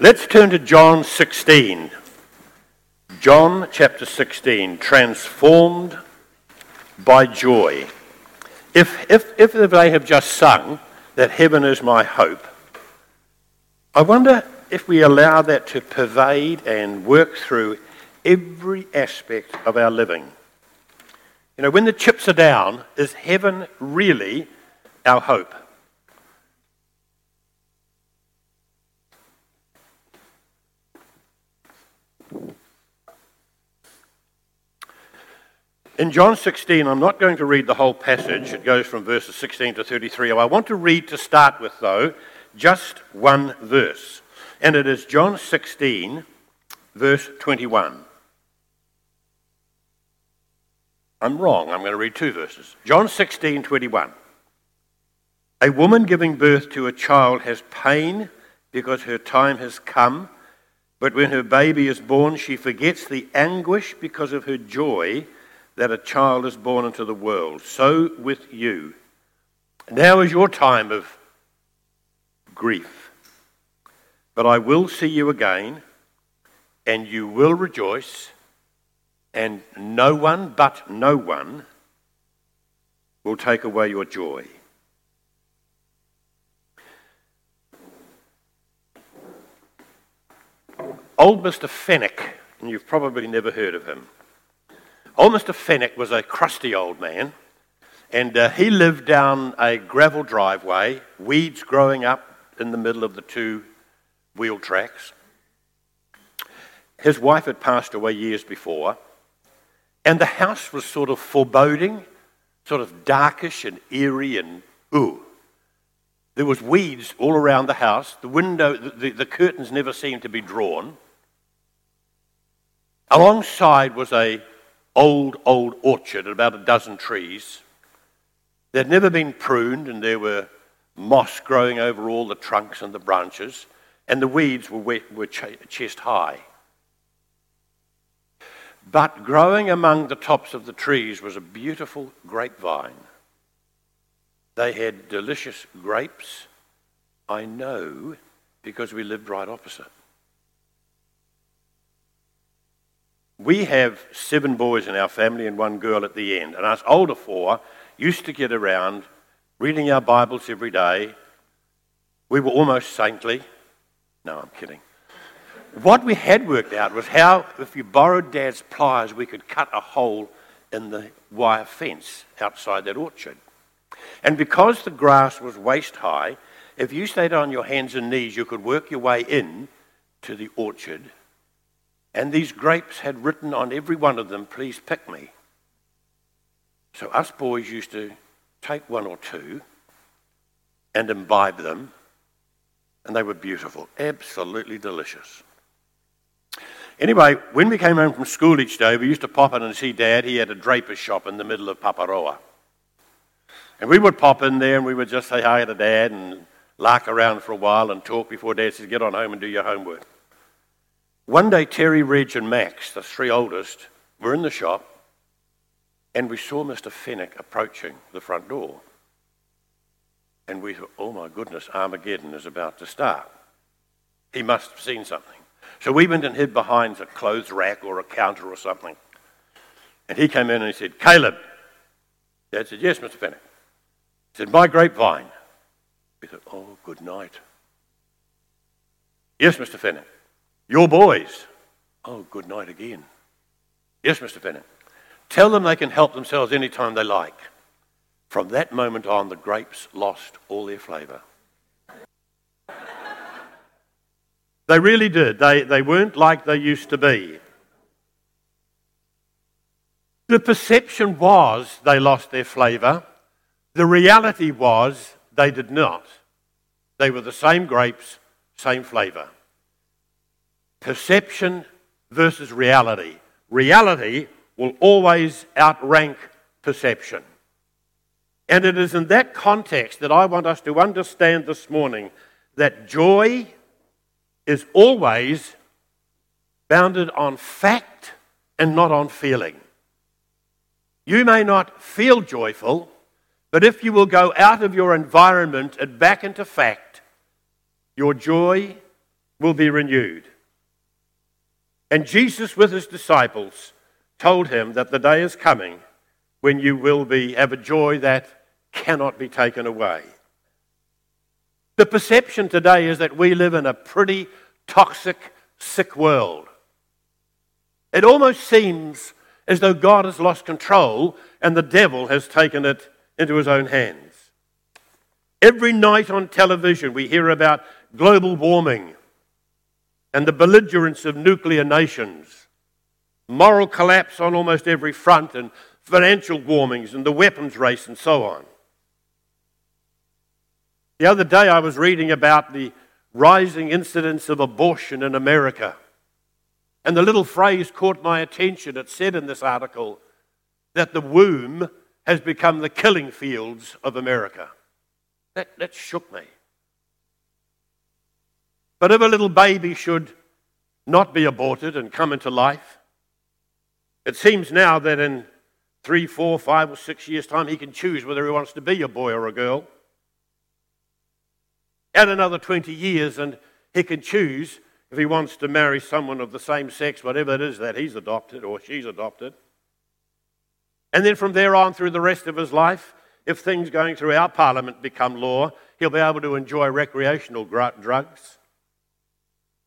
Let's turn to John 16. John chapter 16, transformed by joy. If, if, if they have just sung that heaven is my hope, I wonder if we allow that to pervade and work through every aspect of our living. You know, when the chips are down, is heaven really our hope? In John 16, I'm not going to read the whole passage. It goes from verses 16 to 33. I want to read to start with, though, just one verse. And it is John 16, verse 21. I'm wrong. I'm going to read two verses. John 16, 21. A woman giving birth to a child has pain because her time has come, but when her baby is born, she forgets the anguish because of her joy that a child is born into the world. So with you. Now is your time of grief. But I will see you again, and you will rejoice, and no one but no one will take away your joy. Old Mr. Fenwick, and you've probably never heard of him. Old Mr. Fenwick was a crusty old man, and uh, he lived down a gravel driveway, weeds growing up in the middle of the two wheel tracks. His wife had passed away years before, and the house was sort of foreboding, sort of darkish and eerie and ooh. There was weeds all around the house. The window, the, the curtains never seemed to be drawn. Alongside was a old, old orchard, about a dozen trees. They'd never been pruned, and there were moss growing over all the trunks and the branches, and the weeds were, wet, were chest high. But growing among the tops of the trees was a beautiful grapevine. They had delicious grapes. I know because we lived right opposite. We have seven boys in our family and one girl at the end. And us older four used to get around reading our Bibles every day. We were almost saintly. No, I'm kidding. What we had worked out was how, if you borrowed Dad's pliers, we could cut a hole in the wire fence outside that orchard. And because the grass was waist high, if you stayed on your hands and knees, you could work your way in to the orchard and these grapes had written on every one of them, please pick me. So us boys used to take one or two and imbibe them, and they were beautiful, absolutely delicious. Anyway, when we came home from school each day, we used to pop in and see Dad. He had a draper's shop in the middle of Paparoa. And we would pop in there and we would just say hi to Dad and lark around for a while and talk before Dad says, Get on home and do your homework. One day, Terry, Reg, and Max, the three oldest, were in the shop and we saw Mr. Fenwick approaching the front door. And we thought, oh my goodness, Armageddon is about to start. He must have seen something. So we went and hid behind a clothes rack or a counter or something. And he came in and he said, Caleb. Dad said, yes, Mr. Fenwick. He said, my grapevine. We thought, oh, good night. Yes, Mr. Fenwick. Your boys. Oh, good night again. Yes, Mr. Bennett. Tell them they can help themselves anytime they like. From that moment on, the grapes lost all their flavour. they really did. They, they weren't like they used to be. The perception was they lost their flavour. The reality was they did not. They were the same grapes, same flavour. Perception versus reality. Reality will always outrank perception. And it is in that context that I want us to understand this morning that joy is always bounded on fact and not on feeling. You may not feel joyful, but if you will go out of your environment and back into fact, your joy will be renewed. And Jesus, with his disciples, told him that the day is coming when you will be, have a joy that cannot be taken away. The perception today is that we live in a pretty toxic, sick world. It almost seems as though God has lost control and the devil has taken it into his own hands. Every night on television, we hear about global warming and the belligerence of nuclear nations, moral collapse on almost every front, and financial warmings and the weapons race and so on. The other day, I was reading about the rising incidence of abortion in America. And the little phrase caught my attention. It said in this article that the womb has become the killing fields of America. That, that shook me. But if a little baby should not be aborted and come into life, it seems now that in three, four, five, or six years' time, he can choose whether he wants to be a boy or a girl. Add another 20 years, and he can choose if he wants to marry someone of the same sex, whatever it is that he's adopted or she's adopted. And then from there on through the rest of his life, if things going through our parliament become law, he'll be able to enjoy recreational drugs.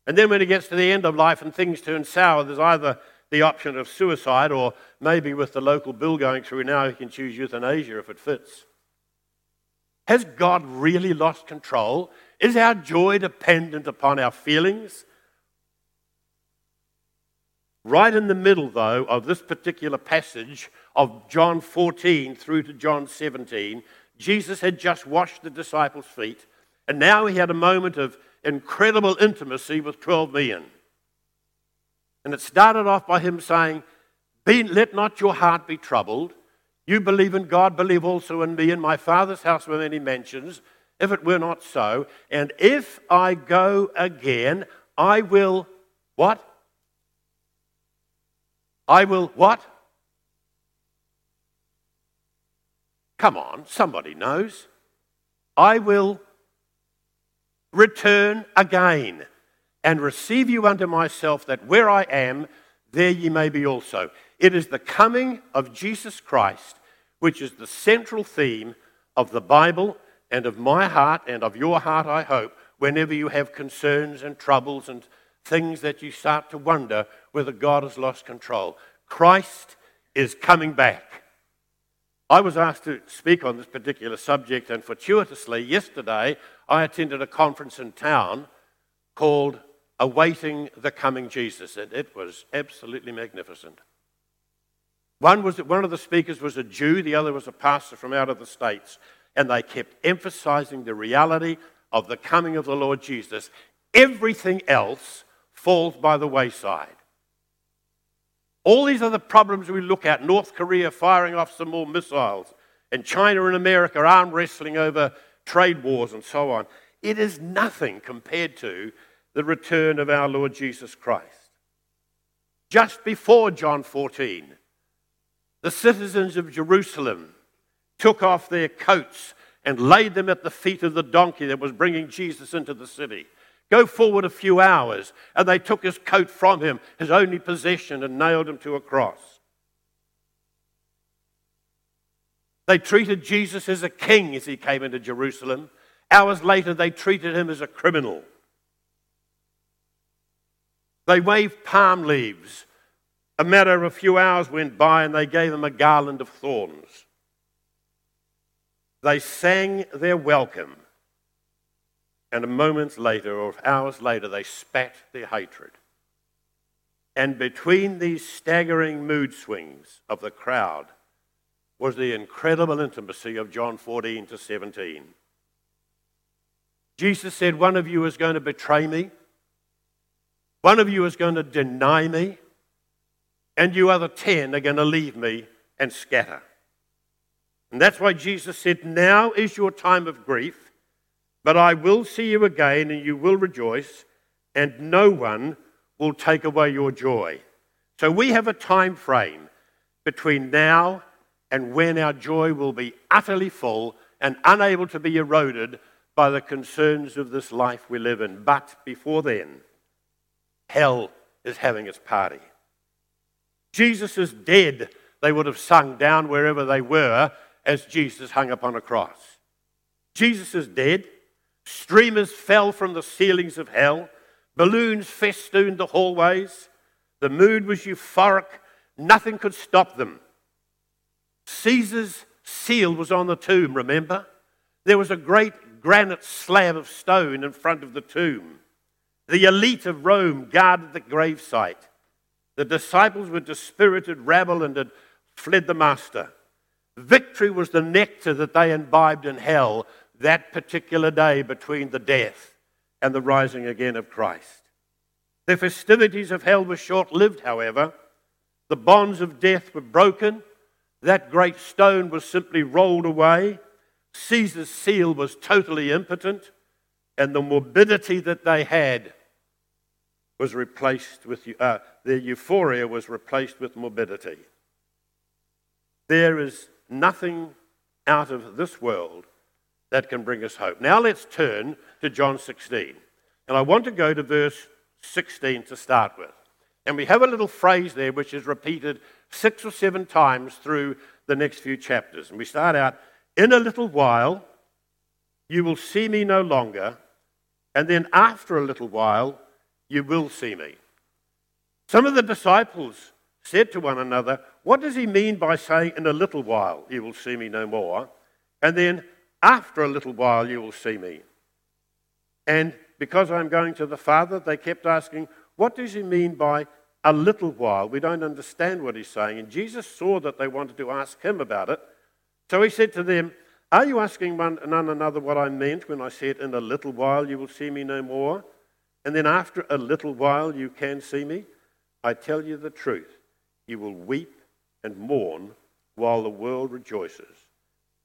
And then when it gets to the end of life and things turn sour, there's either the option of suicide or maybe with the local bill going through now, he can choose euthanasia if it fits. Has God really lost control? Is our joy dependent upon our feelings? Right in the middle, though, of this particular passage of John 14 through to John 17, Jesus had just washed the disciples' feet, and now he had a moment of incredible intimacy with 12 men. And it started off by him saying, Let not your heart be troubled. You believe in God, believe also in me. In my Father's house were many mansions. If it were not so, and if I go again, I will what? I will what? Come on, somebody knows. I will return again and receive you unto myself, that where I am, there ye may be also. It is the coming of Jesus Christ, which is the central theme of the Bible and of my heart and of your heart, I hope, whenever you have concerns and troubles and things that you start to wonder whether God has lost control. Christ is coming back. I was asked to speak on this particular subject, and fortuitously, yesterday I attended a conference in town called Awaiting the Coming Jesus, and it was absolutely magnificent. One, was, one of the speakers was a Jew, the other was a pastor from out of the States, and they kept emphasizing the reality of the coming of the Lord Jesus. Everything else falls by the wayside. All these other problems we look at North Korea firing off some more missiles, and China and America arm wrestling over trade wars and so on. It is nothing compared to the return of our Lord Jesus Christ. Just before John 14, the citizens of Jerusalem took off their coats and laid them at the feet of the donkey that was bringing Jesus into the city. Go forward a few hours, and they took his coat from him, his only possession, and nailed him to a cross. They treated Jesus as a king as he came into Jerusalem. Hours later, they treated him as a criminal. They waved palm leaves. A matter of a few hours went by, and they gave him a garland of thorns. They sang their welcome and a moment later, or hours later, they spat their hatred. And between these staggering mood swings of the crowd was the incredible intimacy of John 14 to 17. Jesus said, One of you is going to betray me, one of you is going to deny me, and you other ten are going to leave me and scatter. And that's why Jesus said, Now is your time of grief but I will see you again, and you will rejoice, and no one will take away your joy. So we have a time frame between now and when our joy will be utterly full and unable to be eroded by the concerns of this life we live in. But before then, hell is having its party. Jesus is dead, they would have sung down wherever they were as Jesus hung upon a cross. Jesus is dead. Streamers fell from the ceilings of hell. Balloons festooned the hallways. The mood was euphoric. Nothing could stop them. Caesar's seal was on the tomb, remember? There was a great granite slab of stone in front of the tomb. The elite of Rome guarded the gravesite. The disciples were dispirited rabble and had fled the master. Victory was the nectar that they imbibed in hell that particular day between the death and the rising again of Christ. The festivities of hell were short lived, however. The bonds of death were broken. That great stone was simply rolled away. Caesar's seal was totally impotent. And the morbidity that they had was replaced with, uh, their euphoria was replaced with morbidity. There is nothing out of this world that can bring us hope. Now let's turn to John 16. And I want to go to verse 16 to start with. And we have a little phrase there which is repeated six or seven times through the next few chapters. And we start out, In a little while, you will see me no longer. And then after a little while, you will see me. Some of the disciples said to one another, What does he mean by saying, In a little while, you will see me no more? And then after a little while, you will see me. And because I'm going to the Father, they kept asking, What does he mean by a little while? We don't understand what he's saying. And Jesus saw that they wanted to ask him about it. So he said to them, Are you asking one another what I meant when I said, In a little while you will see me no more? And then after a little while you can see me? I tell you the truth. You will weep and mourn while the world rejoices.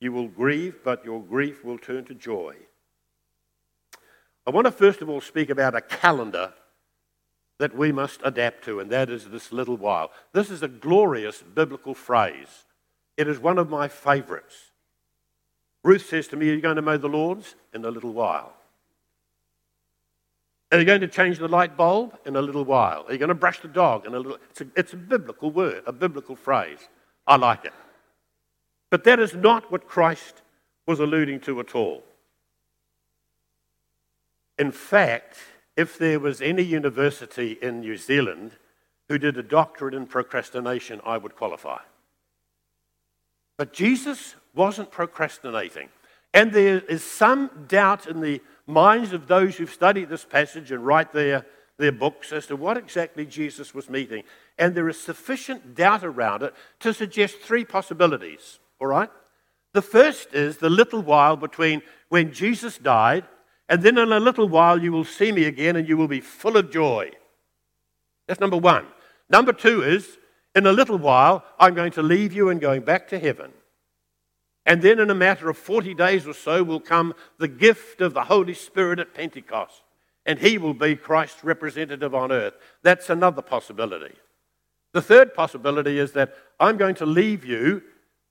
You will grieve, but your grief will turn to joy. I want to first of all speak about a calendar that we must adapt to, and that is this little while. This is a glorious biblical phrase. It is one of my favorites. Ruth says to me, Are you going to mow the lawns? In a little while. Are you going to change the light bulb? In a little while. Are you going to brush the dog? In a little. It's a, it's a biblical word, a biblical phrase. I like it. But that is not what Christ was alluding to at all. In fact, if there was any university in New Zealand who did a doctorate in procrastination, I would qualify. But Jesus wasn't procrastinating. And there is some doubt in the minds of those who've studied this passage and write their, their books as to what exactly Jesus was meeting. And there is sufficient doubt around it to suggest three possibilities. All right? The first is the little while between when Jesus died, and then in a little while you will see me again and you will be full of joy. That's number one. Number two is in a little while I'm going to leave you and going back to heaven. And then in a matter of 40 days or so will come the gift of the Holy Spirit at Pentecost. And he will be Christ's representative on earth. That's another possibility. The third possibility is that I'm going to leave you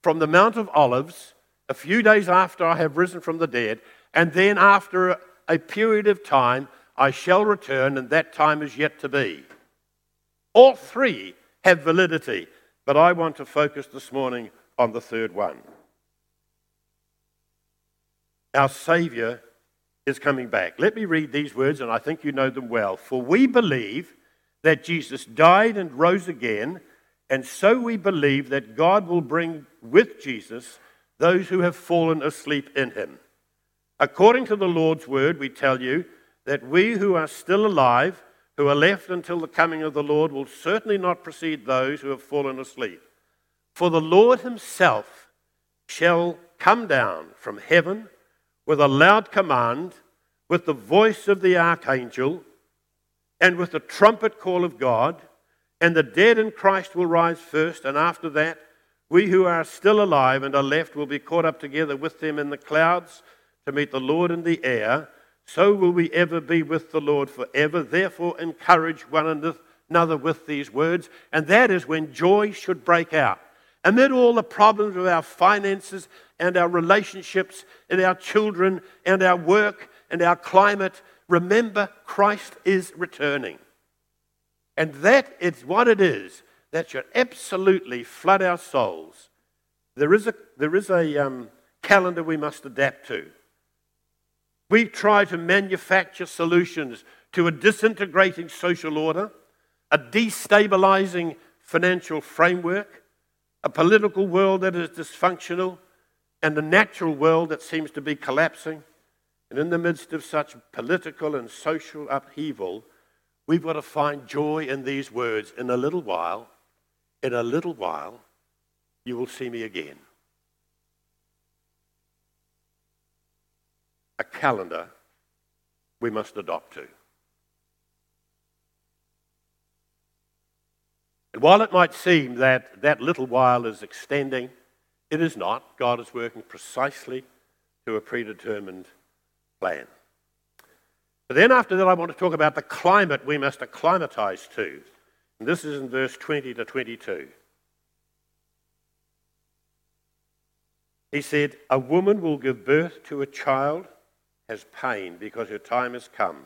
from the Mount of Olives a few days after I have risen from the dead, and then after a period of time I shall return, and that time is yet to be. All three have validity, but I want to focus this morning on the third one. Our Savior is coming back. Let me read these words, and I think you know them well. For we believe that Jesus died and rose again and so we believe that God will bring with Jesus those who have fallen asleep in him. According to the Lord's word, we tell you that we who are still alive, who are left until the coming of the Lord, will certainly not precede those who have fallen asleep. For the Lord himself shall come down from heaven with a loud command, with the voice of the archangel, and with the trumpet call of God and the dead in Christ will rise first, and after that, we who are still alive and are left will be caught up together with them in the clouds to meet the Lord in the air. So will we ever be with the Lord forever. Therefore, encourage one another with these words. And that is when joy should break out. Amid all the problems of our finances and our relationships and our children and our work and our climate, remember Christ is returning. And that is what it is that should absolutely flood our souls. There is a, there is a um, calendar we must adapt to. We try to manufacture solutions to a disintegrating social order, a destabilizing financial framework, a political world that is dysfunctional, and a natural world that seems to be collapsing. And in the midst of such political and social upheaval, we've got to find joy in these words. In a little while, in a little while, you will see me again. A calendar we must adopt to. And while it might seem that that little while is extending, it is not. God is working precisely to a predetermined plan. But then after that, I want to talk about the climate we must acclimatize to. And this is in verse 20 to 22. He said, A woman will give birth to a child, has pain because her time has come.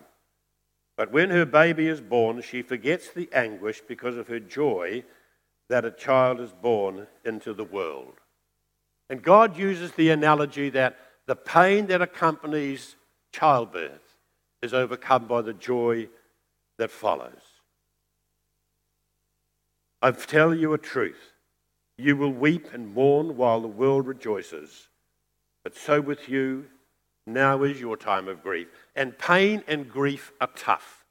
But when her baby is born, she forgets the anguish because of her joy that a child is born into the world. And God uses the analogy that the pain that accompanies childbirth is overcome by the joy that follows. I tell you a truth. You will weep and mourn while the world rejoices. But so with you, now is your time of grief. And pain and grief are tough.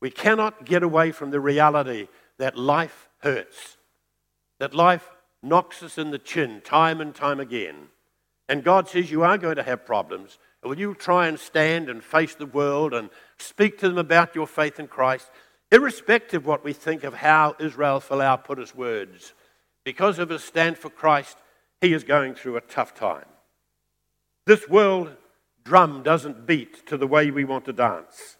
We cannot get away from the reality that life hurts, that life knocks us in the chin time and time again. And God says, You are going to have problems. When you try and stand and face the world and speak to them about your faith in Christ, irrespective of what we think of how Israel Folau put his words, because of his stand for Christ, he is going through a tough time. This world drum doesn't beat to the way we want to dance.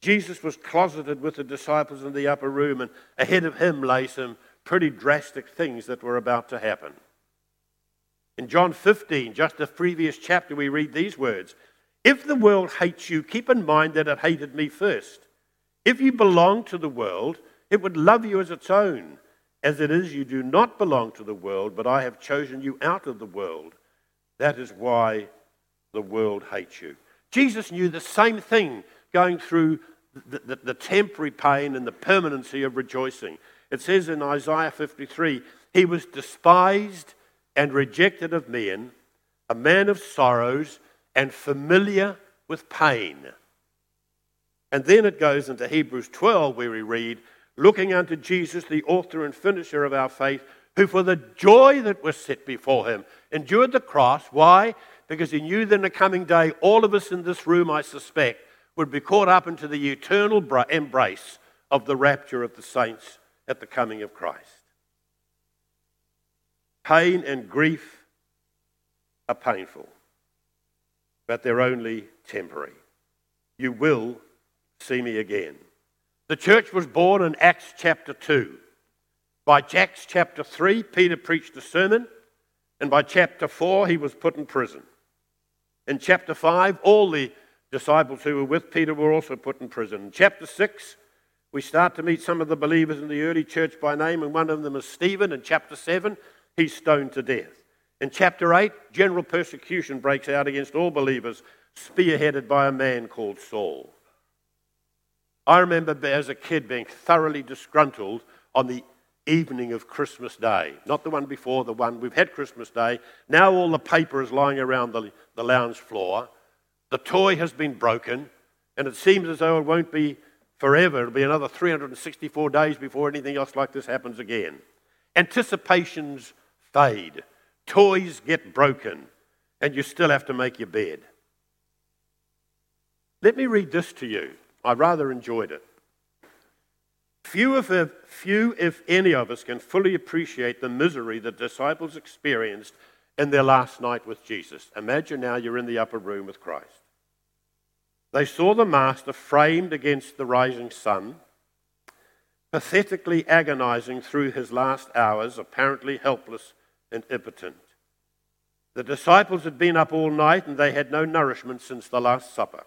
Jesus was closeted with the disciples in the upper room, and ahead of him lay some pretty drastic things that were about to happen. In John 15, just the previous chapter, we read these words If the world hates you, keep in mind that it hated me first. If you belong to the world, it would love you as its own. As it is, you do not belong to the world, but I have chosen you out of the world. That is why the world hates you. Jesus knew the same thing going through the, the, the, temporary pain and the permanency of rejoicing. It says in Isaiah 53 He was despised and rejected of men, a man of sorrows and familiar with pain. And then it goes into Hebrews 12, where we read, Looking unto Jesus, the author and finisher of our faith, who for the joy that was set before him endured the cross. Why? Because he knew that in the coming day, all of us in this room, I suspect, would be caught up into the eternal embrace of the rapture of the saints at the coming of Christ. Pain and grief are painful, but they're only temporary. You will see me again. The church was born in Acts chapter 2. By Acts chapter 3, Peter preached a sermon, and by chapter 4, he was put in prison. In chapter 5, all the disciples who were with Peter were also put in prison. In chapter 6, we start to meet some of the believers in the early church by name, and one of them is Stephen. In chapter 7, he's stoned to death. In chapter 8, general persecution breaks out against all believers, spearheaded by a man called Saul. I remember as a kid being thoroughly disgruntled on the evening of Christmas Day. Not the one before, the one we've had Christmas Day. Now all the paper is lying around the, the lounge floor. The toy has been broken, and it seems as though it won't be forever. It'll be another 364 days before anything else like this happens again. Anticipations fade, toys get broken, and you still have to make your bed. Let me read this to you. I rather enjoyed it. Few if, few, if any of us, can fully appreciate the misery the disciples experienced in their last night with Jesus. Imagine now you're in the upper room with Christ. They saw the Master framed against the rising sun, pathetically agonizing through his last hours, apparently helpless and impotent. The disciples had been up all night and they had no nourishment since the Last Supper.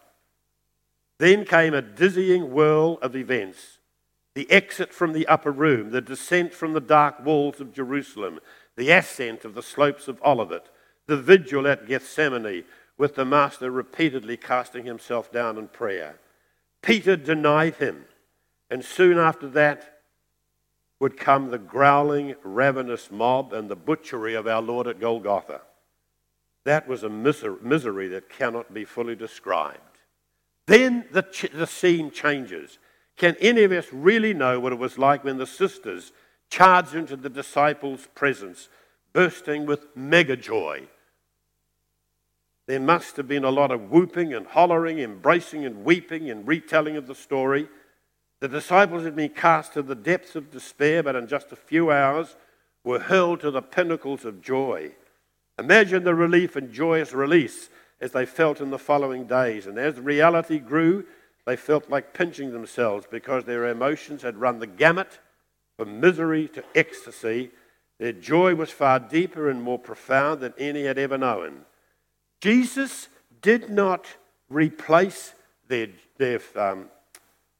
Then came a dizzying whirl of events. the exit from the upper room, the descent from the dark walls of Jerusalem, the ascent of the slopes of Olivet, the vigil at Gethsemane, with the Master repeatedly casting himself down in prayer. Peter denied him, and soon after that would come the growling, ravenous mob and the butchery of our Lord at Golgotha. That was a misery that cannot be fully described. Then the, ch- the scene changes. Can any of us really know what it was like when the sisters charged into the disciples' presence, bursting with mega joy? There must have been a lot of whooping and hollering, embracing and weeping and retelling of the story. The disciples had been cast to the depths of despair, but in just a few hours were hurled to the pinnacles of joy. Imagine the relief and joyous release as they felt in the following days. And as reality grew, they felt like pinching themselves because their emotions had run the gamut from misery to ecstasy. Their joy was far deeper and more profound than any had ever known. Jesus did not replace their, their, um,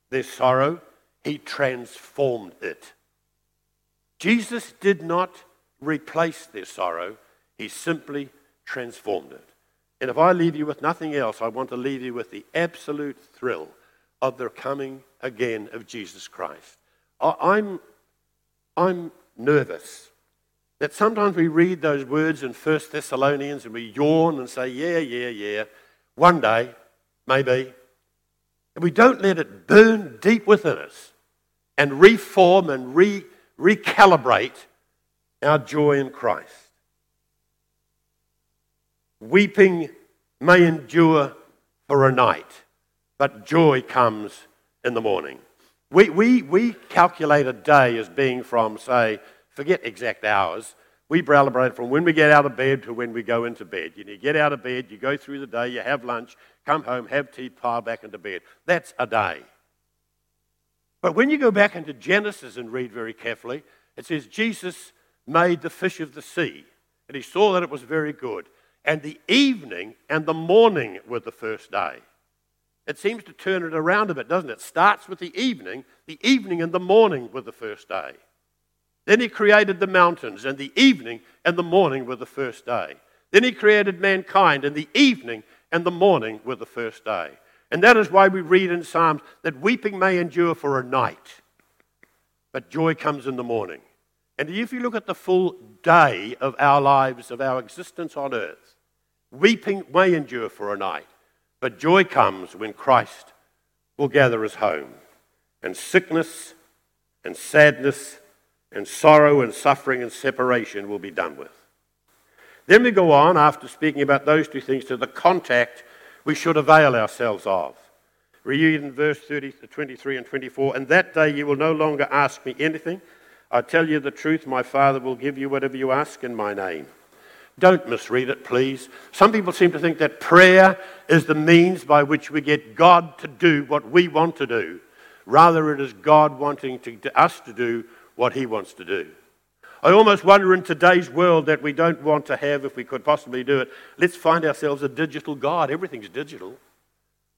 their sorrow, he transformed it. Jesus did not replace their sorrow, he simply transformed it. And if I leave you with nothing else, I want to leave you with the absolute thrill of the coming again of Jesus Christ. I'm, I'm nervous that sometimes we read those words in 1 Thessalonians and we yawn and say, yeah, yeah, yeah, one day, maybe. And we don't let it burn deep within us and reform and re- recalibrate our joy in Christ. Weeping may endure for a night, but joy comes in the morning. We, we, we calculate a day as being from, say, forget exact hours. We celebrate from when we get out of bed to when we go into bed. You, know, you get out of bed, you go through the day, you have lunch, come home, have tea, pile back into bed. That's a day. But when you go back into Genesis and read very carefully, it says Jesus made the fish of the sea, and he saw that it was very good and the evening and the morning were the first day. It seems to turn it around a bit, doesn't it? it? Starts with the evening, the evening and the morning were the first day. Then he created the mountains, and the evening and the morning were the first day. Then he created mankind, and the evening and the morning were the first day. And that is why we read in Psalms that weeping may endure for a night, but joy comes in the morning. And if you look at the full day of our lives, of our existence on earth, weeping may endure for a night, but joy comes when Christ will gather us home. And sickness and sadness and sorrow and suffering and separation will be done with. Then we go on, after speaking about those two things, to the contact we should avail ourselves of. Read in verse 30, uh, 23 and 24. And that day you will no longer ask me anything. I tell you the truth, my Father will give you whatever you ask in my name. Don't misread it, please. Some people seem to think that prayer is the means by which we get God to do what we want to do. Rather, it is God wanting to, to us to do what He wants to do. I almost wonder in today's world that we don't want to have, if we could possibly do it, let's find ourselves a digital God. Everything's digital.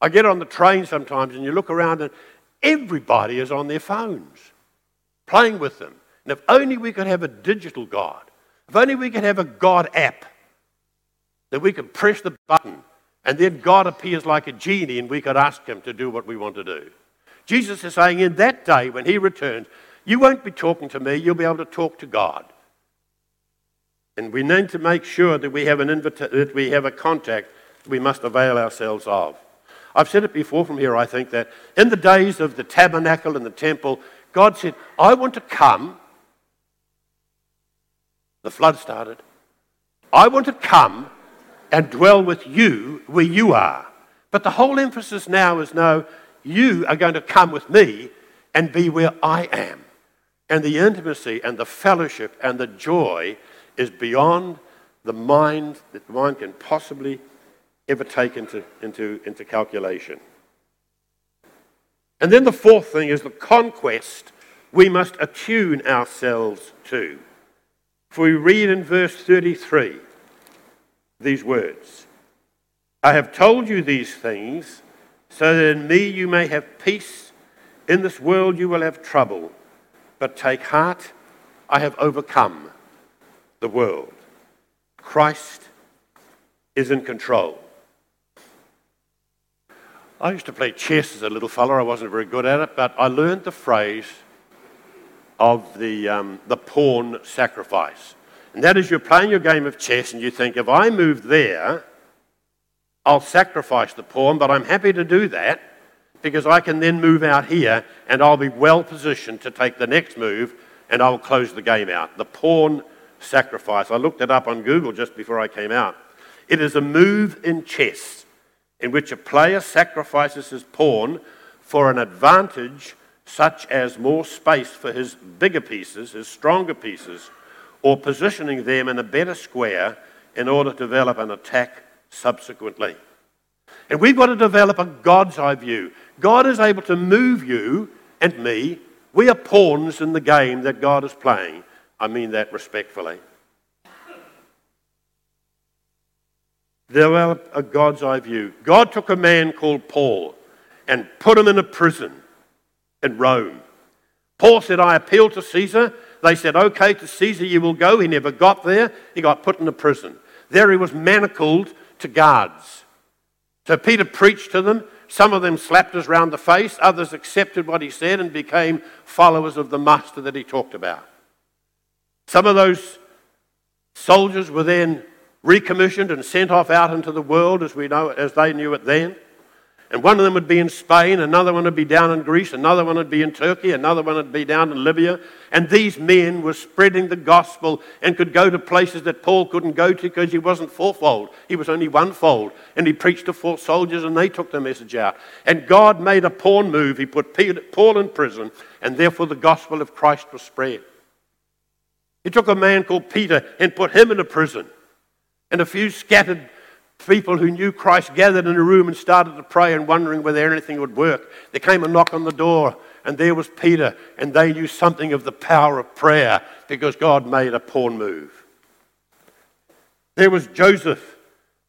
I get on the train sometimes and you look around and everybody is on their phones, playing with them. And if only we could have a digital God, if only we could have a God app that we could press the button and then God appears like a genie and we could ask him to do what we want to do. Jesus is saying in that day when he returns, you won't be talking to me, you'll be able to talk to God. And we need to make sure that we have, an invita- that we have a contact we must avail ourselves of. I've said it before from here, I think, that in the days of the tabernacle and the temple, God said, I want to come the flood started. I want to come and dwell with you where you are. But the whole emphasis now is no, you are going to come with me and be where I am. And the intimacy and the fellowship and the joy is beyond the mind that the mind can possibly ever take into, into, into calculation. And then the fourth thing is the conquest we must attune ourselves to. For we read in verse 33 these words I have told you these things so that in me you may have peace. In this world you will have trouble, but take heart, I have overcome the world. Christ is in control. I used to play chess as a little fellow. I wasn't very good at it, but I learned the phrase of the, um, the pawn sacrifice. And that is you're playing your game of chess and you think, if I move there, I'll sacrifice the pawn, but I'm happy to do that because I can then move out here and I'll be well positioned to take the next move and I'll close the game out. The pawn sacrifice. I looked it up on Google just before I came out. It is a move in chess in which a player sacrifices his pawn for an advantage such as more space for his bigger pieces, his stronger pieces, or positioning them in a better square in order to develop an attack subsequently. And we've got to develop a God's eye view. God is able to move you and me. We are pawns in the game that God is playing. I mean that respectfully. develop a God's eye view. God took a man called Paul and put him in a prison in Rome. Paul said, I appeal to Caesar. They said, Okay, to Caesar you will go. He never got there. He got put in a prison. There he was manacled to guards. So Peter preached to them. Some of them slapped us round the face. Others accepted what he said and became followers of the master that he talked about. Some of those soldiers were then recommissioned and sent off out into the world as we know as they knew it then. And one of them would be in Spain, another one would be down in Greece, another one would be in Turkey, another one would be down in Libya. And these men were spreading the gospel and could go to places that Paul couldn't go to because he wasn't fourfold. He was only onefold. And he preached to four soldiers and they took the message out. And God made a pawn move. He put Paul in prison, and therefore the gospel of Christ was spread. He took a man called Peter and put him in a prison. And a few scattered people who knew Christ gathered in a room and started to pray and wondering whether anything would work. There came a knock on the door, and there was Peter, and they knew something of the power of prayer because God made a pawn move. There was Joseph,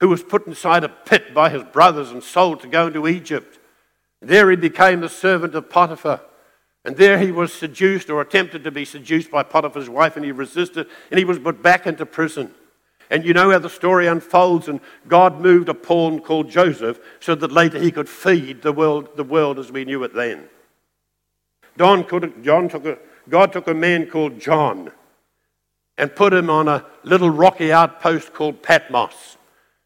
who was put inside a pit by his brothers and sold to go into Egypt. There he became the servant of Potiphar. And there he was seduced or attempted to be seduced by Potiphar's wife, and he resisted, and he was put back into prison. And you know how the story unfolds, and God moved a pawn called Joseph so that later he could feed the world, the world as we knew it then. Don could, John took a, God took a man called John and put him on a little rocky outpost called Patmos.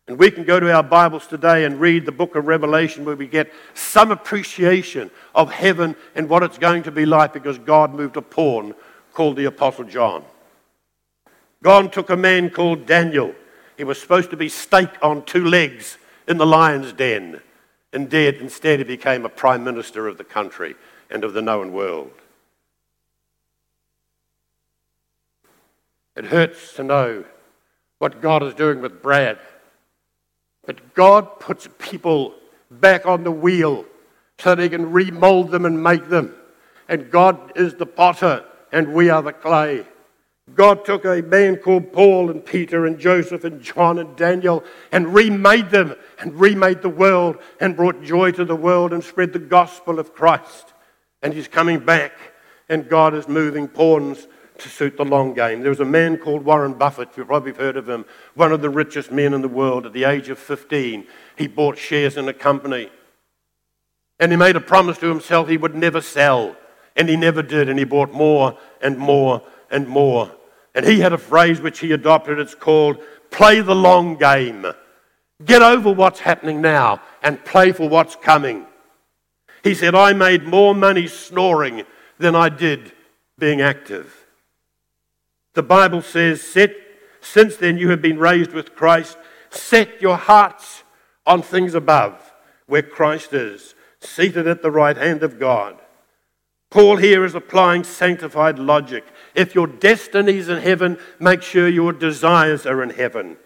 And we can go to our Bibles today and read the book of Revelation where we get some appreciation of heaven and what it's going to be like because God moved a pawn called the Apostle John. God took a man called Daniel. He was supposed to be staked on two legs in the lion's den and dead. Instead, he became a prime minister of the country and of the known world. It hurts to know what God is doing with Brad. But God puts people back on the wheel so that he can remold them and make them. And God is the potter, and we are the clay. God took a man called Paul and Peter and Joseph and John and Daniel and remade them and remade the world and brought joy to the world and spread the gospel of Christ. And he's coming back, and God is moving pawns to suit the long game. There was a man called Warren Buffett, you've probably heard of him, one of the richest men in the world. At the age of 15, he bought shares in a company. And he made a promise to himself he would never sell. And he never did, and he bought more and more and more. And he had a phrase which he adopted. It's called play the long game. Get over what's happening now and play for what's coming. He said, I made more money snoring than I did being active. The Bible says, Set, Since then you have been raised with Christ, set your hearts on things above, where Christ is, seated at the right hand of God. Paul here is applying sanctified logic. If your destiny's in heaven, make sure your desires are in heaven.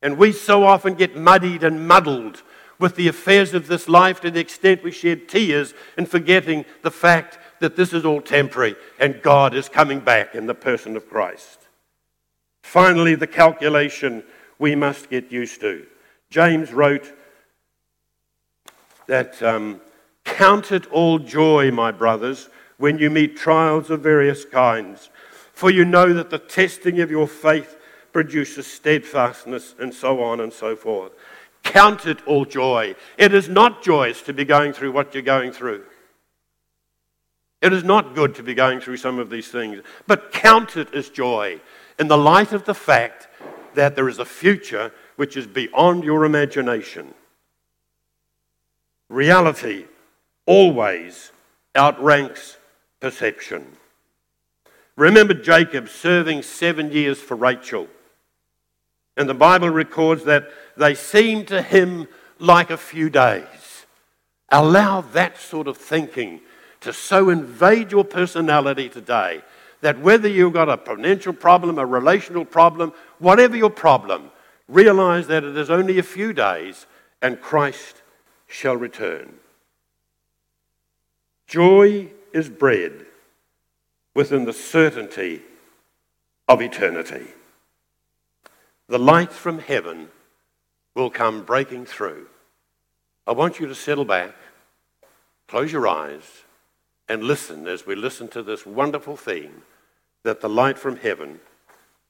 And we so often get muddied and muddled with the affairs of this life to the extent we shed tears in forgetting the fact that this is all temporary and God is coming back in the person of Christ. Finally, the calculation we must get used to. James wrote that um, Count it all joy, my brothers, when you meet trials of various kinds, for you know that the testing of your faith produces steadfastness, and so on and so forth. Count it all joy. It is not joyous to be going through what you're going through. It is not good to be going through some of these things, but count it as joy in the light of the fact that there is a future which is beyond your imagination. Reality always outranks perception. Remember Jacob serving seven years for Rachel. And the Bible records that they seemed to him like a few days. Allow that sort of thinking to so invade your personality today that whether you've got a financial problem, a relational problem, whatever your problem, realize that it is only a few days and Christ shall return. Joy is bred within the certainty of eternity. The light from heaven will come breaking through. I want you to settle back, close your eyes, and listen as we listen to this wonderful theme that the light from heaven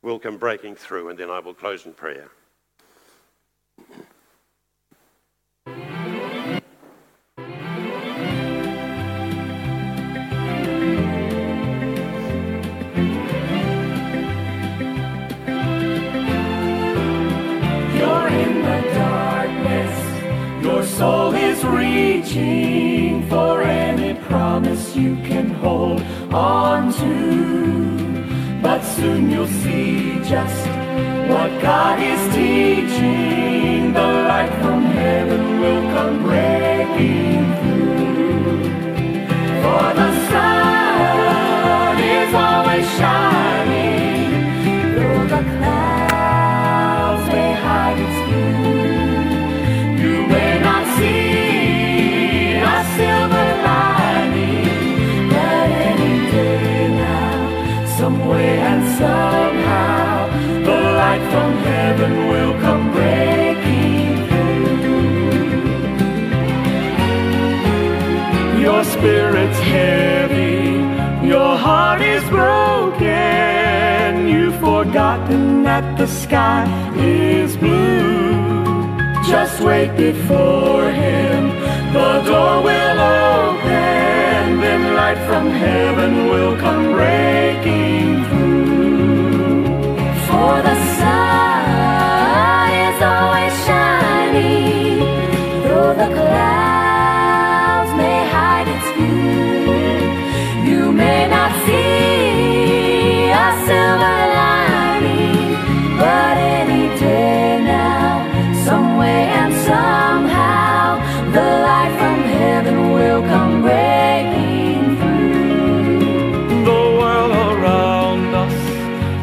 will come breaking through, and then I will close in prayer. Reaching for any promise you can hold on to. But soon you'll see just what God is teaching. The light from heaven will come breaking through. For the sun is always shining, though the clouds from heaven will come breaking through. Your spirit's heavy, your heart is broken. You've forgotten that the sky is blue. Just wait before Him, the door will open, then light from heaven will come breaking through. Though the clouds may hide its view. You may not see a silver lining, but any day now, some way and somehow, the light from heaven will come breaking through. The world around us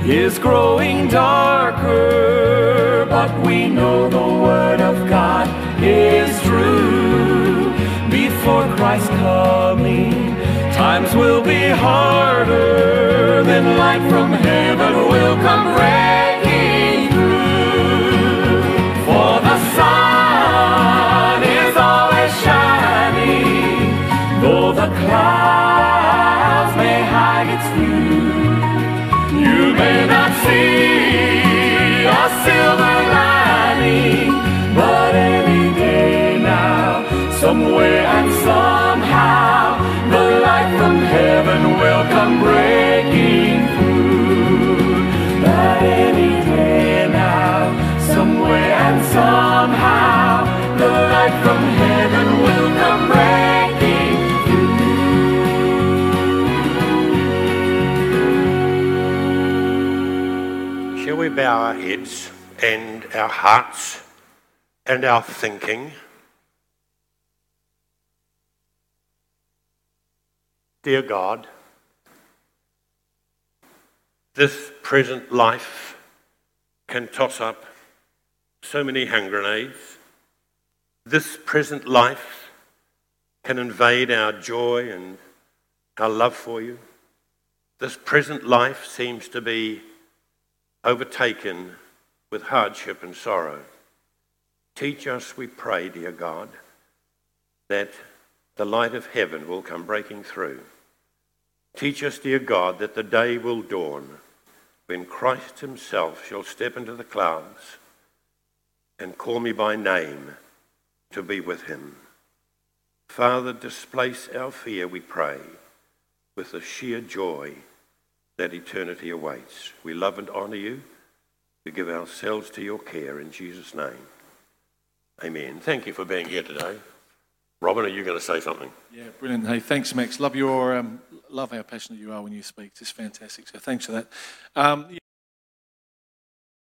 is growing darker, but we know the Word Christ's coming, times will be harder, then light from heaven will come breaking through. For the sun is always shining, though the clouds may hide its view. You may not see Our heads and our hearts and our thinking? Dear God, this present life can toss up so many hand grenades. This present life can invade our joy and our love for you. This present life seems to be overtaken with hardship and sorrow. Teach us, we pray, dear God, that the light of heaven will come breaking through. Teach us, dear God, that the day will dawn when Christ himself shall step into the clouds and call me by name to be with him. Father, displace our fear, we pray, with the sheer joy that eternity awaits. We love and honour you. We give ourselves to your care in Jesus' name. Amen. Thank you for being here today. Robin, are you going to say something? Yeah, brilliant. Hey, thanks, Max. Love your um, love how passionate you are when you speak. It's just fantastic. So thanks for that. Um,